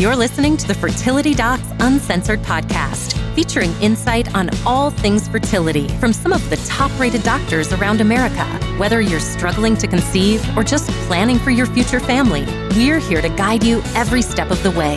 You're listening to the Fertility Docs Uncensored podcast, featuring insight on all things fertility from some of the top rated doctors around America. Whether you're struggling to conceive or just planning for your future family, we're here to guide you every step of the way.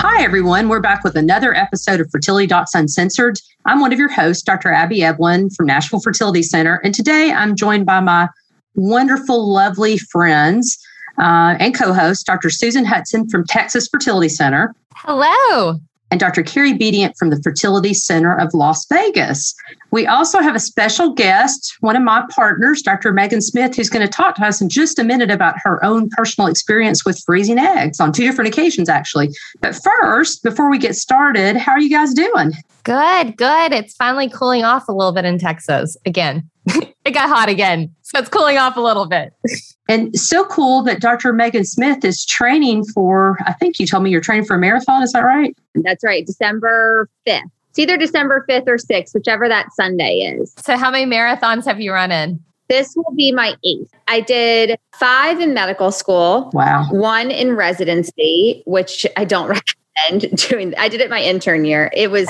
Hi, everyone. We're back with another episode of Fertility Docs Uncensored. I'm one of your hosts, Dr. Abby Eblen from Nashville Fertility Center. And today I'm joined by my wonderful, lovely friends uh, and co host, Dr. Susan Hudson from Texas Fertility Center. Hello and Dr. Carrie Bedient from the Fertility Center of Las Vegas. We also have a special guest, one of my partners, Dr. Meghan Smith, who's going to talk to us in just a minute about her own personal experience with freezing eggs on two different occasions, actually. But first, before we get started, how are you guys doing? Good, good. It's finally cooling off a little bit in Texas again. it got hot again. So it's cooling off a little bit. and so cool that Dr. Meghan Smith is training for, I think you told me you're training for a marathon. Is that right? That's right. December 5th. It's either December 5th or 6th, whichever that Sunday is. So, how many marathons have you run in? This will be my eighth. I did five in medical school. Wow. One in residency, which I don't recommend doing. I did it my intern year. It was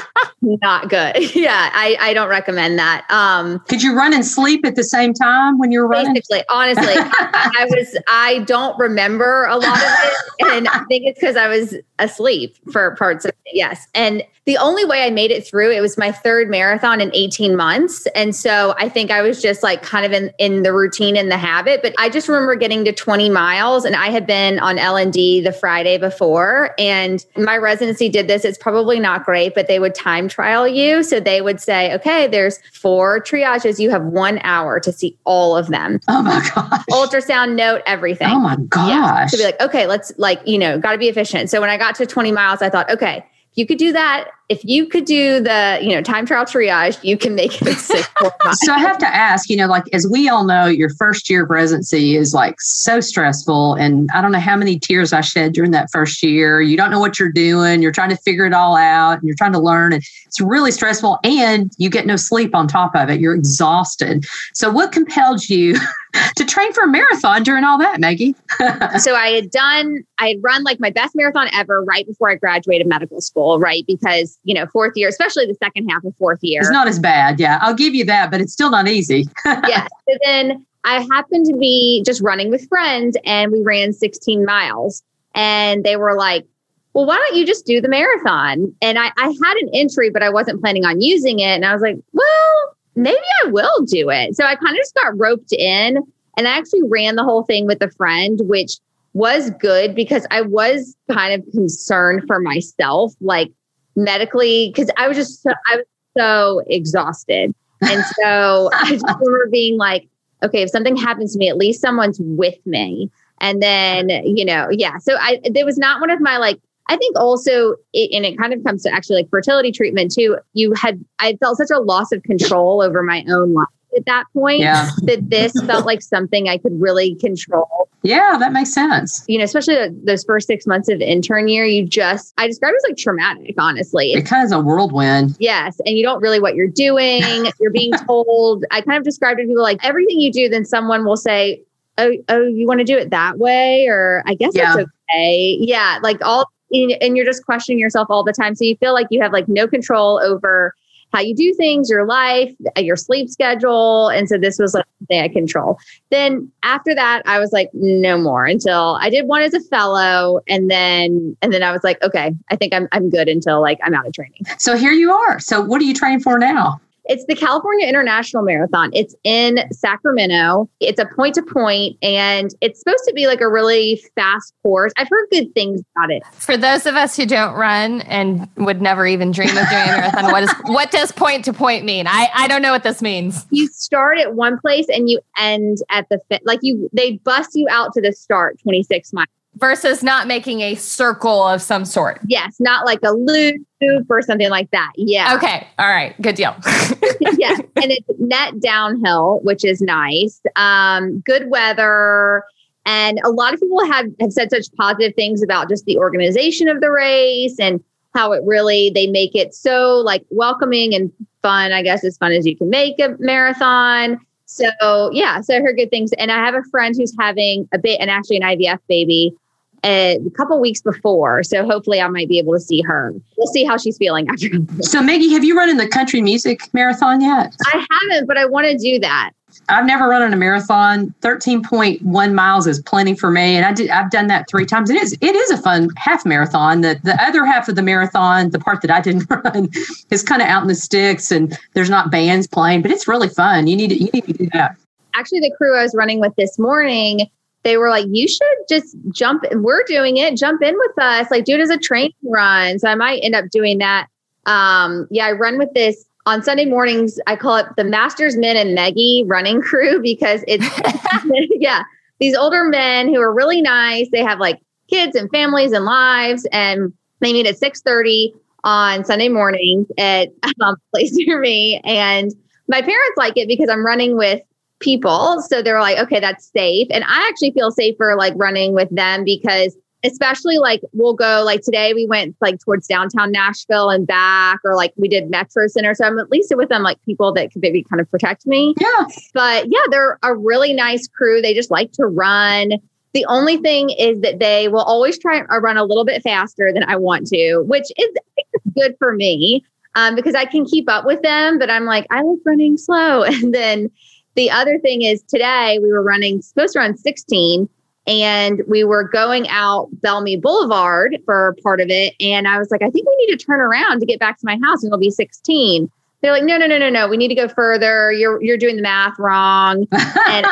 not good. Yeah, I, I don't recommend that. Um, Could you run and sleep at the same time when you were running? Basically, honestly, I was. I don't remember a lot of it, and I think it's because I was asleep for parts of it. Yes, and the only way I made it through, it was my third marathon in 18 months. And so I think I was just like kind of in, in the routine and the habit. But I just remember getting to 20 miles and I had been on L&D the Friday before. And my residency did this. It's probably not great, but they would time trial you. So they would say, okay, there's four triages. You have one hour to see all of them. Oh my gosh. Ultrasound note, everything. Oh my gosh. Yeah. To be like, okay, let's like, you know, got to be efficient. So when I got to 20 miles, I thought, okay, you could do that if you could do the you know time trial triage you can make it six so i have to ask you know like as we all know your first year of residency is like so stressful and i don't know how many tears i shed during that first year. You don't know what you're doing. You're trying to figure it all out and you're trying to learn and it's really stressful and you get no sleep on top of it. You're exhausted. So what compelled you to train for a marathon during all that meggie? So i had done i had run like my best marathon ever right before i graduated medical school right? Because you know, fourth year, especially the second half of fourth year. It's not as bad. Yeah. I'll give you that, but it's still not easy. yeah. So then I happened to be just running with friends and we ran 16 miles. And they were like, well, why don't you just do the marathon? And I, I had an entry, but I wasn't planning on using it. And I was like, well, maybe I will do it. So I kind of just got roped in and I actually ran the whole thing with a friend, which was good because I was kind of concerned for myself. Like, medically because I was just so, I was so exhausted. And so I just remember being like, okay, if something happens to me, at least someone's with me. And then, you know, yeah. So I there was not one of my like I think also, it, and it kind of comes to actually like fertility treatment too. You had, I felt such a loss of control over my own life at that point yeah. that this felt like something I could really control. Yeah, that makes sense. You know, especially the, those first six months of intern year, you just, I describe it as like traumatic, honestly. It kind of is a whirlwind. Yes. And you don't really what you're doing. you're being told, I kind of described it to people like everything you do, then someone will say, Oh, oh, you want to do it that way? Or I guess yeah. it's okay. Yeah. Like all, and you're just questioning yourself all the time. So you feel like you have like no control over how you do things, your life, your sleep schedule. And so this was like something I control. Then after that, I was like, no more until I did one as a fellow. And then, and then I was like, okay, I think I'm, I'm good until like I'm out of training. So here you are. So what are you training for now? It's the California International Marathon. It's in Sacramento. It's a point to point and it's supposed to be like a really fast course. I've heard good things about it. For those of us who don't run and would never even dream of doing a marathon, what is what does point to point mean? I, I don't know what this means. You start at one place and you end at the. Like you they bust you out to the start 26 miles versus not making a circle of some sort. Yes, not like a loop or something like that. Yeah. Okay. All right. Good deal. yeah. And it's net downhill, which is nice. Um, good weather. And a lot of people have, have said such positive things about just the organization of the race and how it really they make it so like welcoming and fun, I guess as fun as you can make a marathon So yeah, so I heard good things, and I have a friend who's having a bit, and actually an IVF baby, a couple weeks before. So hopefully I might be able to see her. We'll see how she's feeling after. So Meggie, have you run in the country music marathon yet? I haven't, but I want to do that. I've never run in a marathon. 13.1 miles is plenty for me. And I did I've done that three times. It is it is a fun half marathon. The the other half of the marathon, the part that I didn't run, is kind of out in the sticks and there's not bands playing, but it's really fun. You need to you need to do that. Actually, the crew I was running with this morning, they were like, you should just jump. We're doing it. Jump in with us. Like, do it as a training run. So I might end up doing that. Um, yeah, I run with this on Sunday mornings. I call it the Masters Men and Meggie running crew because it's, yeah, these older men who are really nice. They have like kids and families and lives, and they meet at 6 30 on Sunday mornings at um, place near me. And my parents like it because I'm running with people. So they're like, okay, that's safe. And I actually feel safer like running with them because especially like we'll go like today we went like towards downtown Nashville and back or like we did Metro Center. So I'm at least with them like people that could maybe kind of protect me. Yeah. But yeah, they're a really nice crew. They just like to run. The only thing is that they will always try to run a little bit faster than I want to, which is good for me um, because I can keep up with them. But I'm like, I like running slow. And then the other thing is today we were running, supposed to run 16, and we were going out Belle Meade Boulevard for part of it. And I was like, I think we need to turn around to get back to my house and it'll be 16. They're like, no, no, no, no, no. We need to go further. You're you're doing the math wrong. And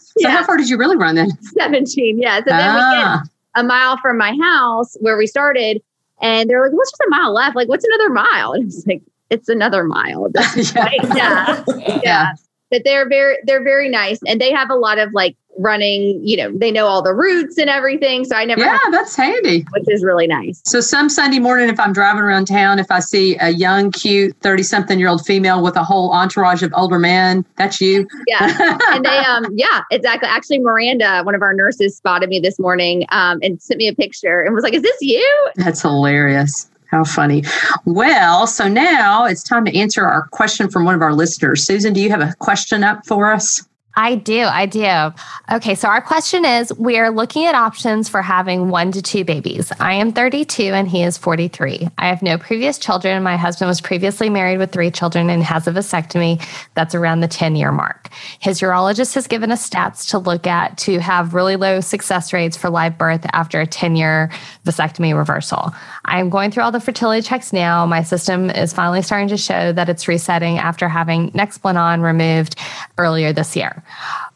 so yeah. how far did you really run then? 17. Yeah. So then ah. we get a mile from my house where we started. And they're like, what's just a mile left? Like, what's another mile? And it's like, it's another mile. yeah. yeah. yeah but they're very they're very nice and they have a lot of like running you know they know all the routes and everything so i never yeah that's handy. which is really nice. So some sunday morning if i'm driving around town if i see a young cute 30 something year old female with a whole entourage of older men that's you. Yeah and they um yeah exactly. Actually miranda one of our nurses spotted me this morning um and sent me a picture and was like is this you? That's hilarious how funny. Well, so now it's time to answer our question from one of our listeners. Susan, do you have a question up for us? I do. I do. Okay. So, our question is we are looking at options for having one to two babies. I am 32 and he is 43. I have no previous children. My husband was previously married with three children and has a vasectomy that's around the 10 year mark. His urologist has given us stats to look at to have really low success rates for live birth after a 10 year vasectomy reversal. I'm going through all the fertility checks now. My system is finally starting to show that it's resetting after having Nexplanon removed earlier this year.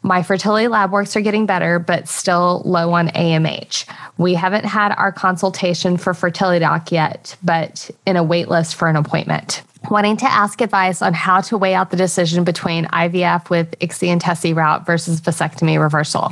My fertility lab works are getting better, but still low on AMH. We haven't had our consultation for fertility doc yet, but in a wait list for an appointment. Wanting to ask advice on how to weigh out the decision between IVF with ICSI and TESE route versus vasectomy reversal.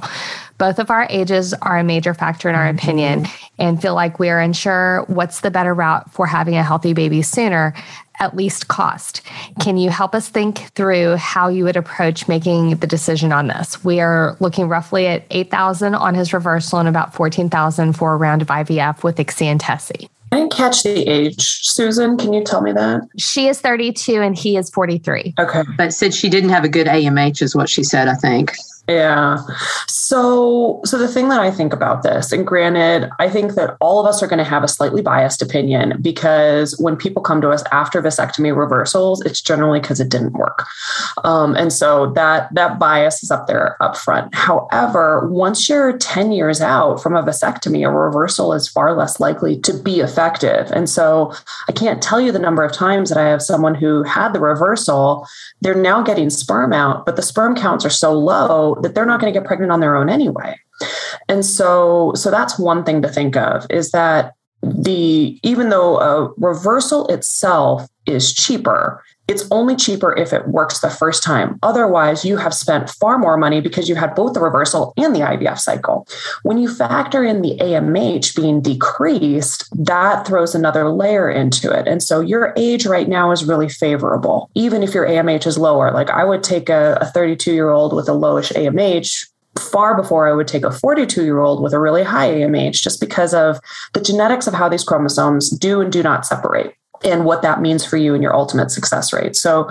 Both of our ages are a major factor in our mm-hmm. opinion and feel like we are unsure what's the better route for having a healthy baby sooner at least cost. Can you help us think through how you would approach making the decision on this? We are looking roughly at 8,000 on his reversal and about 14,000 for a round of IVF with ICSI and TESE. I didn't catch the age. Susan, can you tell me that? She is 32 and he is 43. Okay. But said she didn't have a good AMH, is what she said, I think. Yeah. So so the thing that I think about this, and granted, I think that all of us are going to have a slightly biased opinion because when people come to us after vasectomy reversals, it's generally because it didn't work. Um, and so that that bias is up there up front. However, once you're 10 years out from a vasectomy, a reversal is far less likely to be effective. And so I can't tell you the number of times that I have someone who had the reversal, they're now getting sperm out, but the sperm counts are so low that they're not going to get pregnant on their own anyway. And so so that's one thing to think of is that the even though a reversal itself is cheaper it's only cheaper if it works the first time. Otherwise, you have spent far more money because you had both the reversal and the IVF cycle. When you factor in the AMH being decreased, that throws another layer into it. And so your age right now is really favorable, even if your AMH is lower. Like I would take a 32 year old with a lowish AMH far before I would take a 42 year old with a really high AMH just because of the genetics of how these chromosomes do and do not separate and what that means for you and your ultimate success rate. So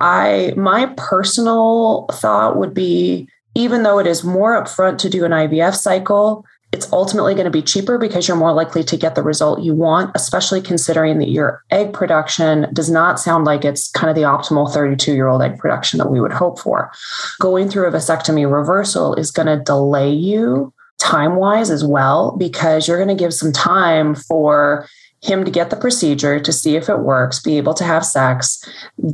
I my personal thought would be even though it is more upfront to do an IVF cycle, it's ultimately going to be cheaper because you're more likely to get the result you want, especially considering that your egg production does not sound like it's kind of the optimal 32 year old egg production that we would hope for. Going through a vasectomy reversal is going to delay you time wise as well, because you're going to give some time for him to get the procedure to see if it works, be able to have sex,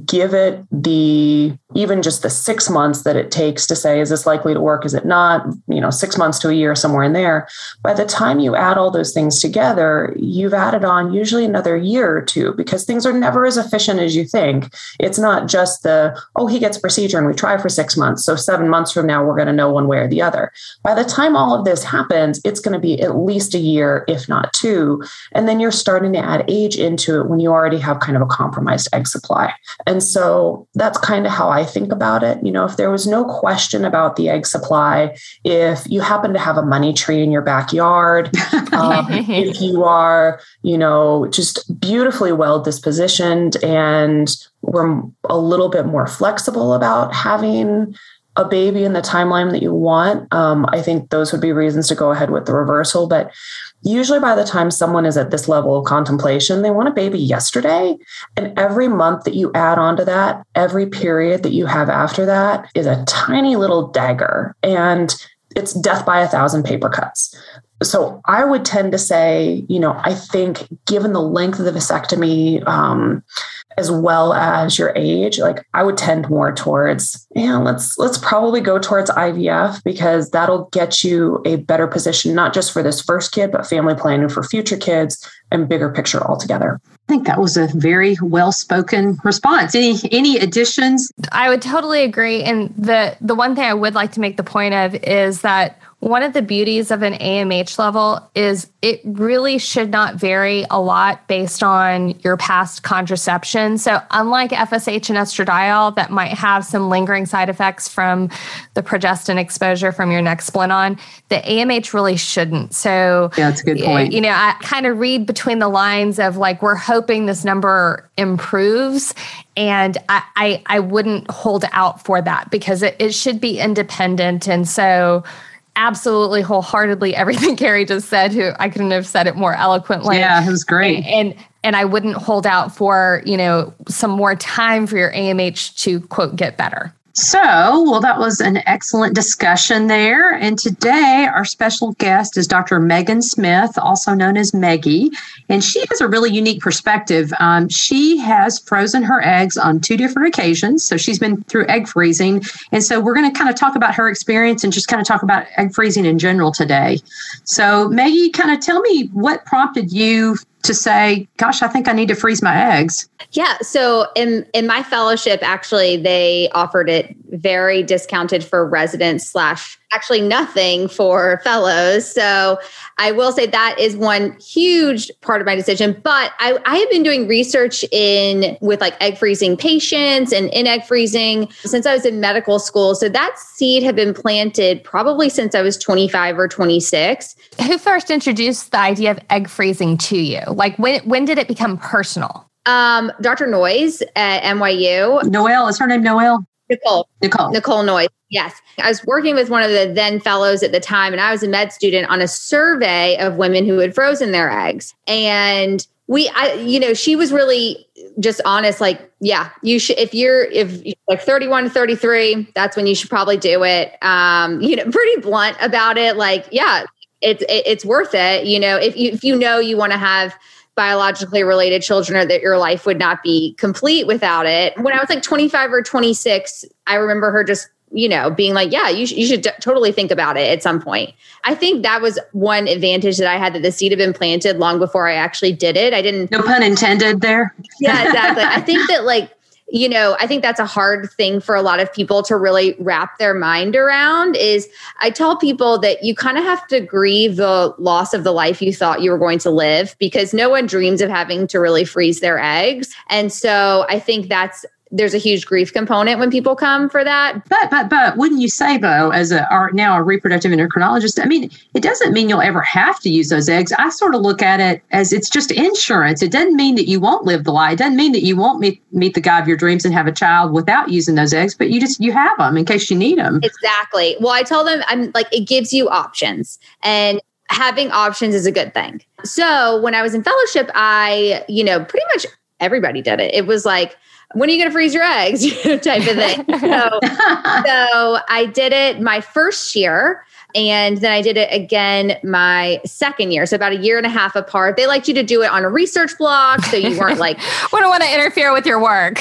give it the even just the six months that it takes to say, is this likely to work? Is it not? You know, six months to a year, somewhere in there. By the time you add all those things together, you've added on usually another year or two because things are never as efficient as you think. It's not just the, oh, he gets a procedure and we try for six months. So seven months from now, we're going to know one way or the other. By the time all of this happens, it's going to be at least a year, if not two. And then you're starting to add age into it when you already have kind of a compromised egg supply. And so that's kind of how I think about it. You know, if there was no question about the egg supply, if you happen to have a money tree in your backyard, um, if you are, you know, just beautifully well dispositioned and we're a little bit more flexible about having a baby in the timeline that you want, um, I think those would be reasons to go ahead with the reversal. But usually by the time someone is at this level of contemplation, they want a baby yesterday. And every month that you add on to that, every period that you have after that is a tiny little dagger. And it's death by a thousand paper cuts. So I would tend to say, you know, I think given the length of the vasectomy, um, as well as your age like i would tend more towards yeah let's let's probably go towards ivf because that'll get you a better position not just for this first kid but family planning for future kids and bigger picture altogether I think that was a very well spoken response. Any any additions? I would totally agree. And the the one thing I would like to make the point of is that one of the beauties of an AMH level is it really should not vary a lot based on your past contraception. So, unlike FSH and estradiol that might have some lingering side effects from the progestin exposure from your Nexplanon, the AMH really shouldn't. So, yeah, that's a good point. You know, I kind of read between the lines of like, we're hoping this number improves. And I, I, I wouldn't hold out for that because it, it should be independent. And so, absolutely wholeheartedly everything Carrie just said, who I couldn't have said it more eloquently. Yeah, it was great. And, and and I wouldn't hold out for, you know, some more time for your AMH to quote get better. So, well, that was an excellent discussion there. And today, our special guest is Dr. Meghan Smith, also known as Meggie. And she has a really unique perspective. Um, she has frozen her eggs on two different occasions. So, she's been through egg freezing. And so, we're going to kind of talk about her experience and just kind of talk about egg freezing in general today. So, Meggie, kind of tell me what prompted you to say, gosh, I think I need to freeze my eggs? Yeah. So in in my fellowship, actually, they offered it very discounted for residents slash actually nothing for fellows. So I will say that is one huge part of my decision. But I, I have been doing research in with like egg freezing patients and in egg freezing since I was in medical school. So that seed had been planted probably since I was 25 or 26. Who first introduced the idea of egg freezing to you? Like when when did it become personal? Um, Dr. Noyes at NYU. Noelle, is her name Noelle? Nicole. Nicole. Nicole Noyes. Yes. I was working with one of the then fellows at the time, and I was a med student on a survey of women who had frozen their eggs. And we, I, you know, she was really just honest, like, yeah, you should, if you're, if like 31 to 33, that's when you should probably do it. Um, you know, pretty blunt about it. Like, yeah, it's, it's worth it. You know, if you, if you know you want to have, biologically related children or that your life would not be complete without it. When I was like 25 or 26, I remember her just, you know, being like, yeah, you, sh- you should d- totally think about it at some point. I think that was one advantage that I had that the seed had been planted long before I actually did it. I didn't. No pun intended there. Yeah, exactly. I think that like, you know, I think that's a hard thing for a lot of people to really wrap their mind around is I tell people that you kind of have to grieve the loss of the life you thought you were going to live because no one dreams of having to really freeze their eggs. And so I think that's there's a huge grief component when people come for that. But but but wouldn't you say though, as a our, now a reproductive endocrinologist, I mean, it doesn't mean you'll ever have to use those eggs. I sort of look at it as it's just insurance. It doesn't mean that you won't live the life. It doesn't mean that you won't meet meet the guy of your dreams and have a child without using those eggs. But you just you have them in case you need them. Exactly. Well, I tell them I'm like it gives you options and having options is a good thing. So when I was in fellowship, I, you know, pretty much everybody did it. It was like, when are you going to freeze your eggs? type of thing. So, so I did it my first year. And then I did it again my second year. So about a year and a half apart. They liked you to do it on a research block. So you weren't like we don't want to interfere with your work.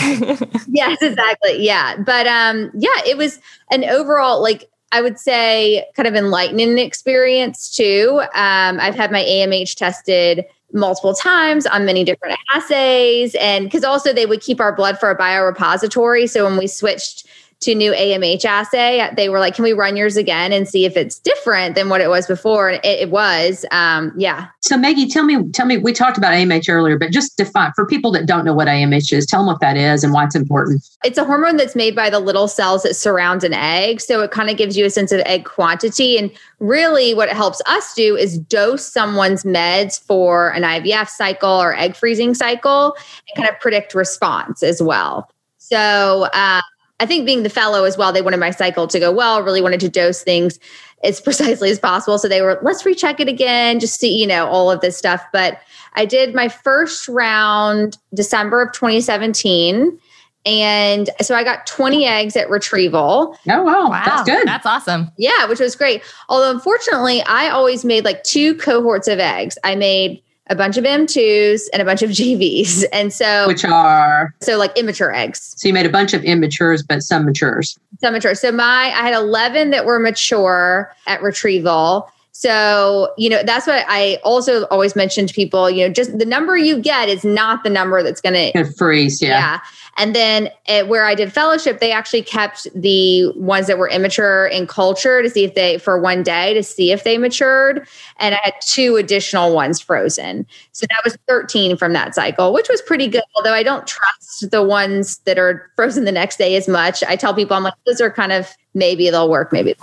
yes, exactly. Yeah. But um, yeah, it was an overall like I would say kind of enlightening experience too. Um, I've had my AMH tested multiple times on many different assays. And because also they would keep our blood for a biorepository. So when we switched to new AMH assay, they were like, "Can we run yours again and see if it's different than what it was before?" And it, it was, um, yeah. So Meggie, tell me, tell me. We talked about AMH earlier, but just define for people that don't know what AMH is. Tell them what that is and why it's important. It's a hormone that's made by the little cells that surround an egg, so it kind of gives you a sense of egg quantity. And really, what it helps us do is dose someone's meds for an IVF cycle or egg freezing cycle, and kind of predict response as well. So. Uh, I think being the fellow as well, they wanted my cycle to go well, really wanted to dose things as precisely as possible. So they were, let's recheck it again, just see, you know, all of this stuff. But I did my first round December of 2017. And so I got 20 eggs at retrieval. Oh, wow. wow. That's good. That's awesome. Yeah, which was great. Although, unfortunately, I always made like two cohorts of eggs. I made a bunch of M2s and a bunch of GVs. And so, which are so like immature eggs. So you made a bunch of immatures, but some matures. Some mature. So my, I had 11 that were mature at retrieval. So, you know, that's what I also always mention to people, you know, just the number you get is not the number that's going to freeze. Yeah. Yeah. And then at where I did fellowship, they actually kept the ones that were immature in culture to see if they, for one day, to see if they matured. And I had two additional ones frozen. So that was 13 from that cycle, which was pretty good. Although I don't trust the ones that are frozen the next day as much. I tell people, I'm like, those are kind of maybe they'll work, maybe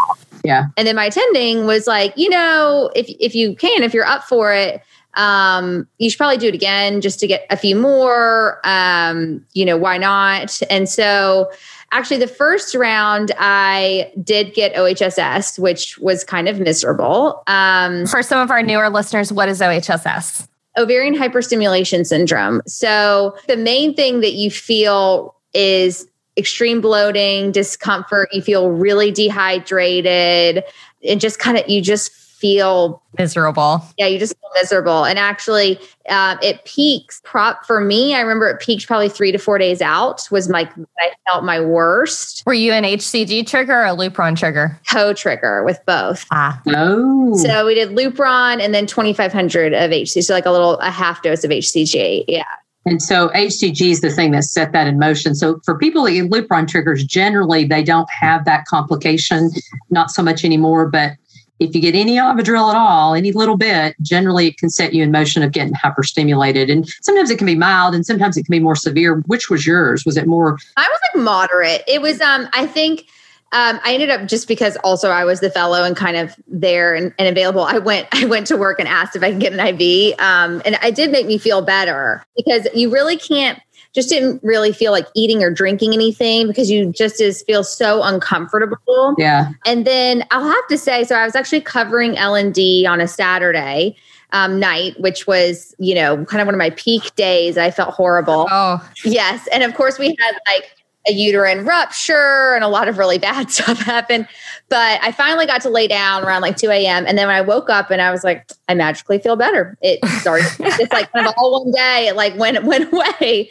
Yeah. And then my attending was like, you know, if if you can, if you're up for it, um, you should probably do it again just to get a few more. Um, you know, why not? And so actually the first round I did get OHSS, which was kind of miserable. Um, For some of our newer listeners, what is OHSS? Ovarian hyperstimulation syndrome. So the main thing that you feel is extreme bloating, discomfort. You feel really dehydrated and just kind of, you just feel miserable. Yeah, you just feel miserable. And actually, uh, it peaks. Prop for me, I remember it peaked probably three to four days out. Was like I felt my worst. Were you an HCG trigger or a Lupron trigger? Co trigger with both. Ah, oh. So we did Lupron and then twenty five hundred of HCG, so like a little a half dose of HCG. Yeah. And so HCG is the thing that set that in motion. So for people that get Lupron triggers, generally they don't have that complication, not so much anymore, but if you get any Ovidrel at all, any little bit, generally it can set you in motion of getting hyperstimulated. And sometimes it can be mild and sometimes it can be more severe. Which was yours? Was it more? I was like moderate. It was, um, I think, um, I ended up just because also I was the fellow and kind of there and, and available. I went, I went to work and asked if I could get an IV. Um, and it did make me feel better because you really can't just didn't really feel like eating or drinking anything because you just is feel so uncomfortable. Yeah. And then I'll have to say, so I was actually covering L and D on a Saturday um, night, which was you know kind of one of my peak days. I felt horrible. Oh, yes, and of course we had like a uterine rupture and a lot of really bad stuff happened. But I finally got to lay down around like 2 a.m. And then when I woke up and I was like, I magically feel better. It started just like kind of all one day, it like went, went away.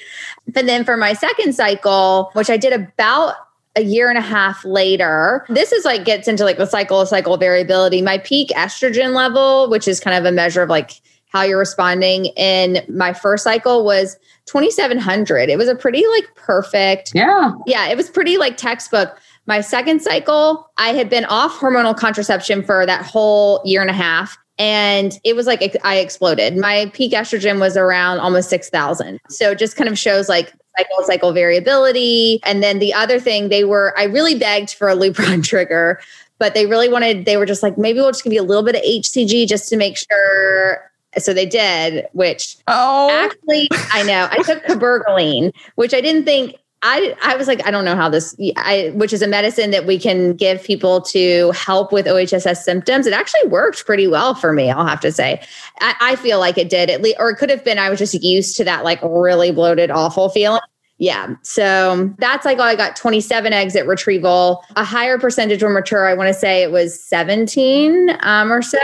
And then for my second cycle, which I did about a year and a half later, this is like gets into like the cycle of cycle variability. My peak estrogen level, which is kind of a measure of like how you're responding. In my first cycle was 2700 it was a pretty like perfect yeah. Yeah it was pretty like textbook. My second cycle i had been off hormonal contraception for that whole year and a half and it was like i exploded. My peak estrogen was around almost 6000 so it just kind of shows like cycle cycle variability. And then the other thing, they were, I really begged for a Lupron trigger, but they really wanted, they were just like, maybe we'll just give you a little bit of HCG just to make sure so they did, which oh. actually I know I took cabergoline, which I didn't think I I was like I don't know how this I which is a medicine that we can give people to help with OHSS symptoms. It actually worked pretty well for me. I'll have to say, I, I feel like it did at least, or it could have been I was just used to that like really bloated, awful feeling. Yeah. So that's like, oh, I got 27 eggs at retrieval. A higher percentage were mature. I want to say it was 17 um, or so.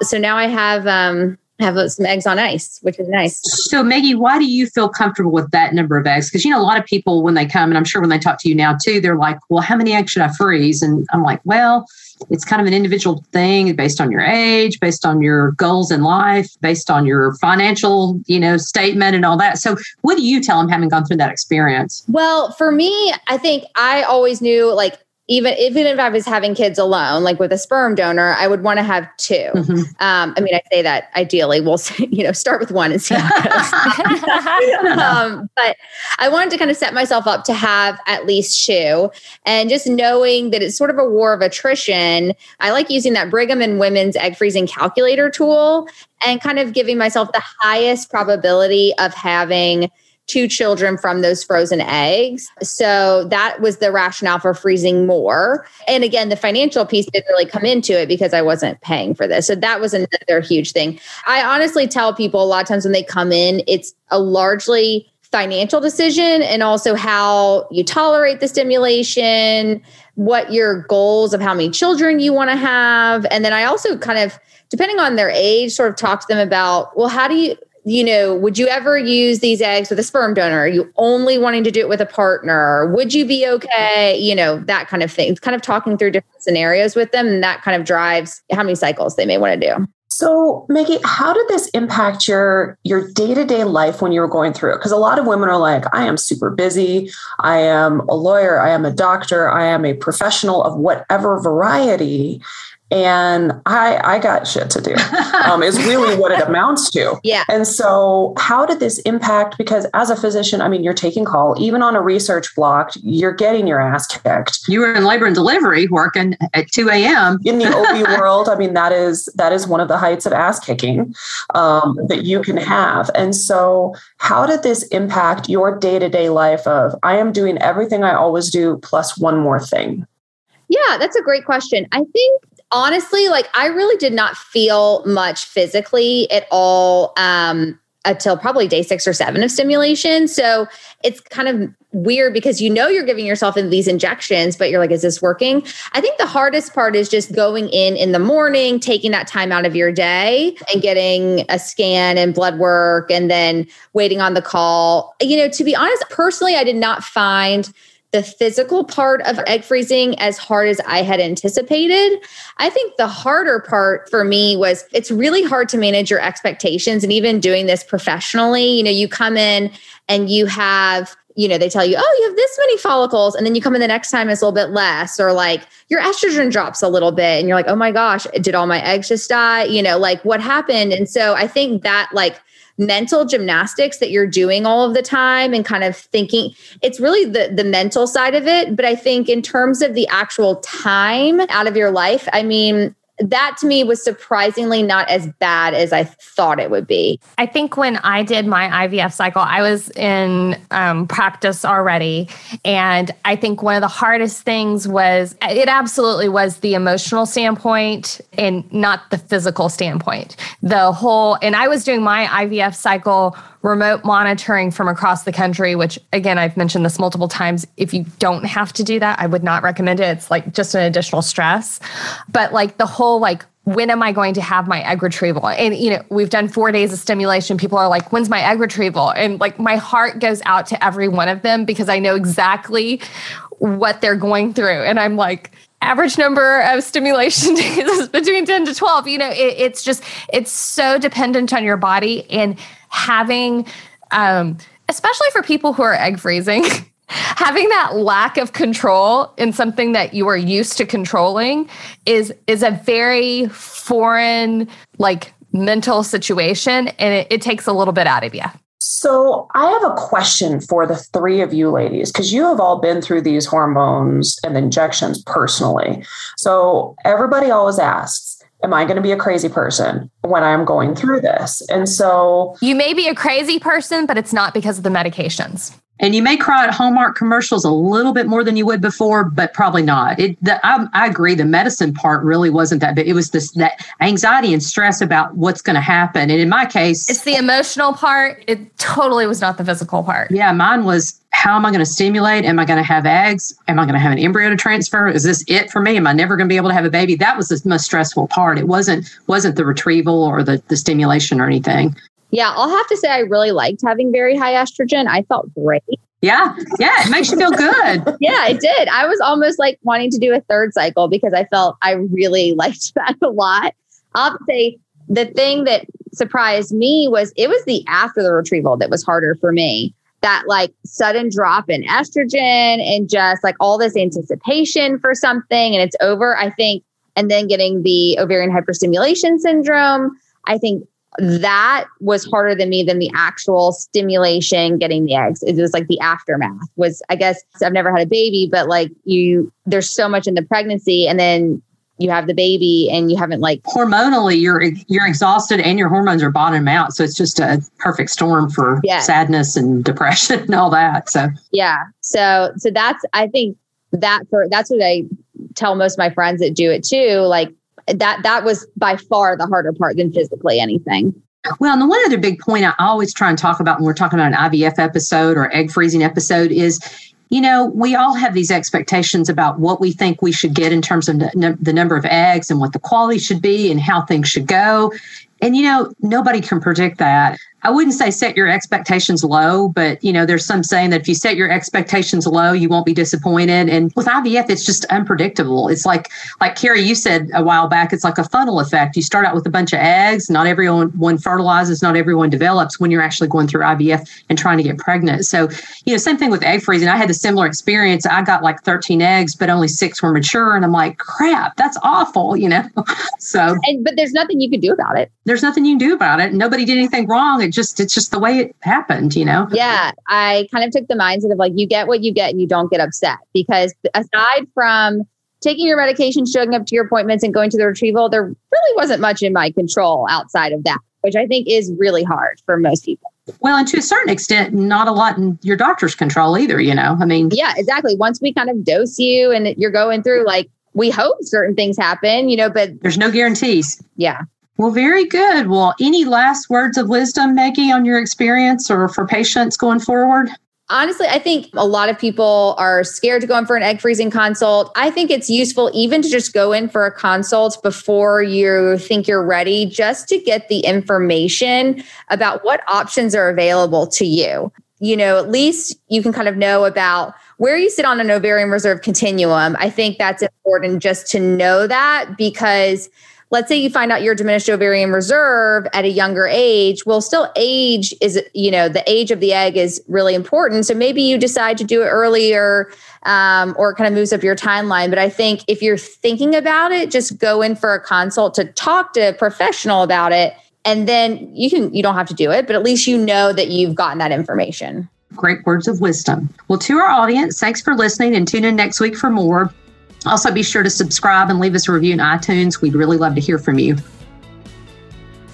So now I have um, have uh, some eggs on ice, which is nice. So, Meggie, why do you feel comfortable with that number of eggs? Because, you know, a lot of people, when they come, and I'm sure when they talk to you now too, they're like, well, how many eggs should I freeze? And I'm like, well, it's kind of an individual thing based on your age, based on your goals in life, based on your financial, you know, statement and all that. So, what do you tell them having gone through that experience? Well, for me, I think I always knew like even even if I was having kids alone, like with a sperm donor, I would want to have 2 mm-hmm. um, I mean, I say that ideally, we'll you know start with one and see how it goes. um, but I wanted to kind of set myself up to have at least two, and just knowing that it's sort of a war of attrition. I like using that Brigham and Women's egg freezing calculator tool, and kind of giving myself the highest probability of having two children from those frozen eggs. So that was the rationale for freezing more. And again, the financial piece didn't really come into it because I wasn't paying for this. So that was another huge thing. I honestly tell people a lot of times when they come in, it's a largely financial decision and also how you tolerate the stimulation, what your goals of how many children you want to have. And then I also kind of, depending on their age, sort of talk to them about, well, how do you, you know, would you ever use these eggs with a sperm donor? Are you only wanting to do it with a partner? Would you be okay? You know, that kind of thing. It's kind of talking through different scenarios with them. And that kind of drives how many cycles they may want to do. So, Meggie, how did this impact your your day-to-day life when you were going through it? Because a lot of women are like, I am super busy. I am a lawyer, I am a doctor, I am a professional of whatever variety and I I got shit to do. Um, is really what it amounts to. Yeah. And so, how did this impact? Because as a physician, I mean, you're taking call. Even on a research block, you're getting your ass kicked. You were in labor and delivery, working at 2 a.m. in the OB world. I mean, that is that is one of the heights of ass kicking um, that you can have. And so, how did this impact your day to day life? Of I am doing everything I always do, plus one more thing. Yeah, that's a great question. I think honestly, like I really did not feel much physically at all um, until probably day six or seven of stimulation. So it's kind of weird because you know you're giving yourself in these injections, but you're like, is this working? I think the hardest part is just going in in the morning, taking that time out of your day and getting a scan and blood work and then waiting on the call. You know, to be honest, personally, I did not find the physical part of egg freezing as hard as I had anticipated. I think the harder part for me was it's really hard to manage your expectations. And even doing this professionally, you know, you come in and you have you know, they tell you, oh, you have this many follicles. And then you come in the next time, it's a little bit less, or like your estrogen drops a little bit. And you're like, oh my gosh, did all my eggs just die? You know, like what happened? And so I think that, like, mental gymnastics that you're doing all of the time and kind of thinking it's really the the mental side of it. But i think in terms of the actual time out of your life i mean that to me was surprisingly not as bad as I thought it would be. I think when I did my IVF cycle, I was in um, practice already. And I think one of the hardest things was it absolutely was the emotional standpoint and not the physical standpoint. The whole, and I was doing my IVF cycle remote monitoring from across the country, which again, I've mentioned this multiple times. If you don't have to do that, I would not recommend it. It's like just an additional stress. But like the whole like when am I going to have my egg retrieval? And you know, we've done four days of stimulation. People are like, when's my egg retrieval? And like my heart goes out to every one of them because I know exactly what they're going through. And I'm like, average number of stimulation days is between 10 to 12. You know, it, it's just, it's so dependent on your body and having, um, especially for people who are egg freezing. having that lack of control in something that you are used to controlling is is a very foreign like mental situation and it, it takes a little bit out of you So, I have a question for the three of you ladies, because you have all been through these hormones and injections personally. So, everybody always asks, Am I going to be a crazy person when I'm going through this? And so, you may be a crazy person, but it's not because of the medications. And you may cry at Hallmark commercials a little bit more than you would before, but probably not. It, the, I, I, agree. The medicine part really wasn't that big. It was this that anxiety and stress about what's going to happen. And in my case, it's the emotional part. It totally was not the physical part. Yeah, mine was how am I going to stimulate? Am I going to have eggs? Am I going to have an embryo to transfer? Is this it for me? Am I never going to be able to have a baby? That was the most stressful part. It wasn't wasn't the retrieval or the the stimulation or anything. Yeah, I'll have to say I really liked having very high estrogen. I felt great. Yeah, yeah, it makes you feel good. yeah, it did. I was almost like wanting to do a third cycle because I felt I really liked that a lot. I'll say the thing that surprised me was it was the after the retrieval that was harder for me. That like sudden drop in estrogen and just like all this anticipation for something and it's over. I think, and then getting the ovarian hyperstimulation syndrome. I think that was harder than me than the actual stimulation getting the eggs. It was like the aftermath was i guess i've never had a baby but like you there's so much in the pregnancy and then you have the baby and you haven't like hormonally you're you're exhausted and your hormones are bottoming out. So it's just a perfect storm for yeah. sadness and depression and all that. So yeah. So so that's i think that for that's what i tell most of my friends that do it too. Like that that was by far the harder part than physically anything. Well, and the one other big point I always try and talk about when we're talking about an IVF episode or egg freezing episode is, you know, we all have these expectations about what we think we should get in terms of the number of eggs and what the quality should be and how things should go. And, you know, nobody can predict that. I wouldn't say set your expectations low, but you know, there's some saying that if you set your expectations low, you won't be disappointed. And with IVF, it's just unpredictable. It's like, like Carrie, you said a while back, it's like a funnel effect. You start out with a bunch of eggs. Not everyone one fertilizes, not everyone develops when you're actually going through IVF and trying to get pregnant. So, you know, same thing with egg freezing. I had a similar experience. I got like 13 eggs, but only six were mature. And I'm like, crap, that's awful, you know? so, and, but there's nothing you can do about it. There's nothing you can do about it. Nobody did anything wrong. Just it's just the way it happened, you know? Yeah. I kind of took the mindset of like you get what you get and you don't get upset because aside from taking your medication, showing up to your appointments and going to the retrieval, there really wasn't much in my control outside of that, which I think is really hard for most people. Well, and to a certain extent, not a lot in your doctor's control either, you know? I mean, yeah, exactly. Once we kind of dose you and you're going through like, we hope certain things happen, you know, but there's no guarantees. Yeah. Well, very good. Well, any last words of wisdom, Meggie, on your experience or for patients going forward? Honestly, I think a lot of people are scared to go in for an egg freezing consult. I think it's useful even to just go in for a consult before you think you're ready, just to get the information about what options are available to you. You know, at least you can kind of know about where you sit on an ovarian reserve continuum. I think that's important just to know that because let's say you find out you're diminished ovarian reserve at a younger age well still age is you know the age of the egg is really important. So maybe you decide to do it earlier um, or kind of moves up your timeline. But i think if you're thinking about it just go in for a consult to talk to a professional about it. And then you can you don't have to do it but at least you know that you've gotten that information. Great words of wisdom. Well to our audience thanks for listening and tune in next week for more also, be sure to subscribe and leave us a review in iTunes. We'd really love to hear from you.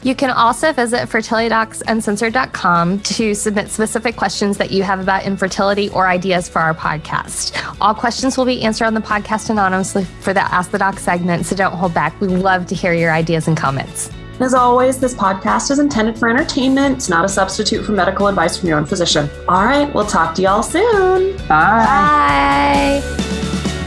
You can also visit fertilitydocsuncensored.com to submit specific questions that you have about infertility or ideas for our podcast. All questions will be answered on the podcast anonymously for the Ask the Doc segment, so don't hold back. We love to hear your ideas and comments. As always, this podcast is intended for entertainment. It's not a substitute for medical advice from your own physician. All right, we'll talk to y'all soon. Bye. Bye.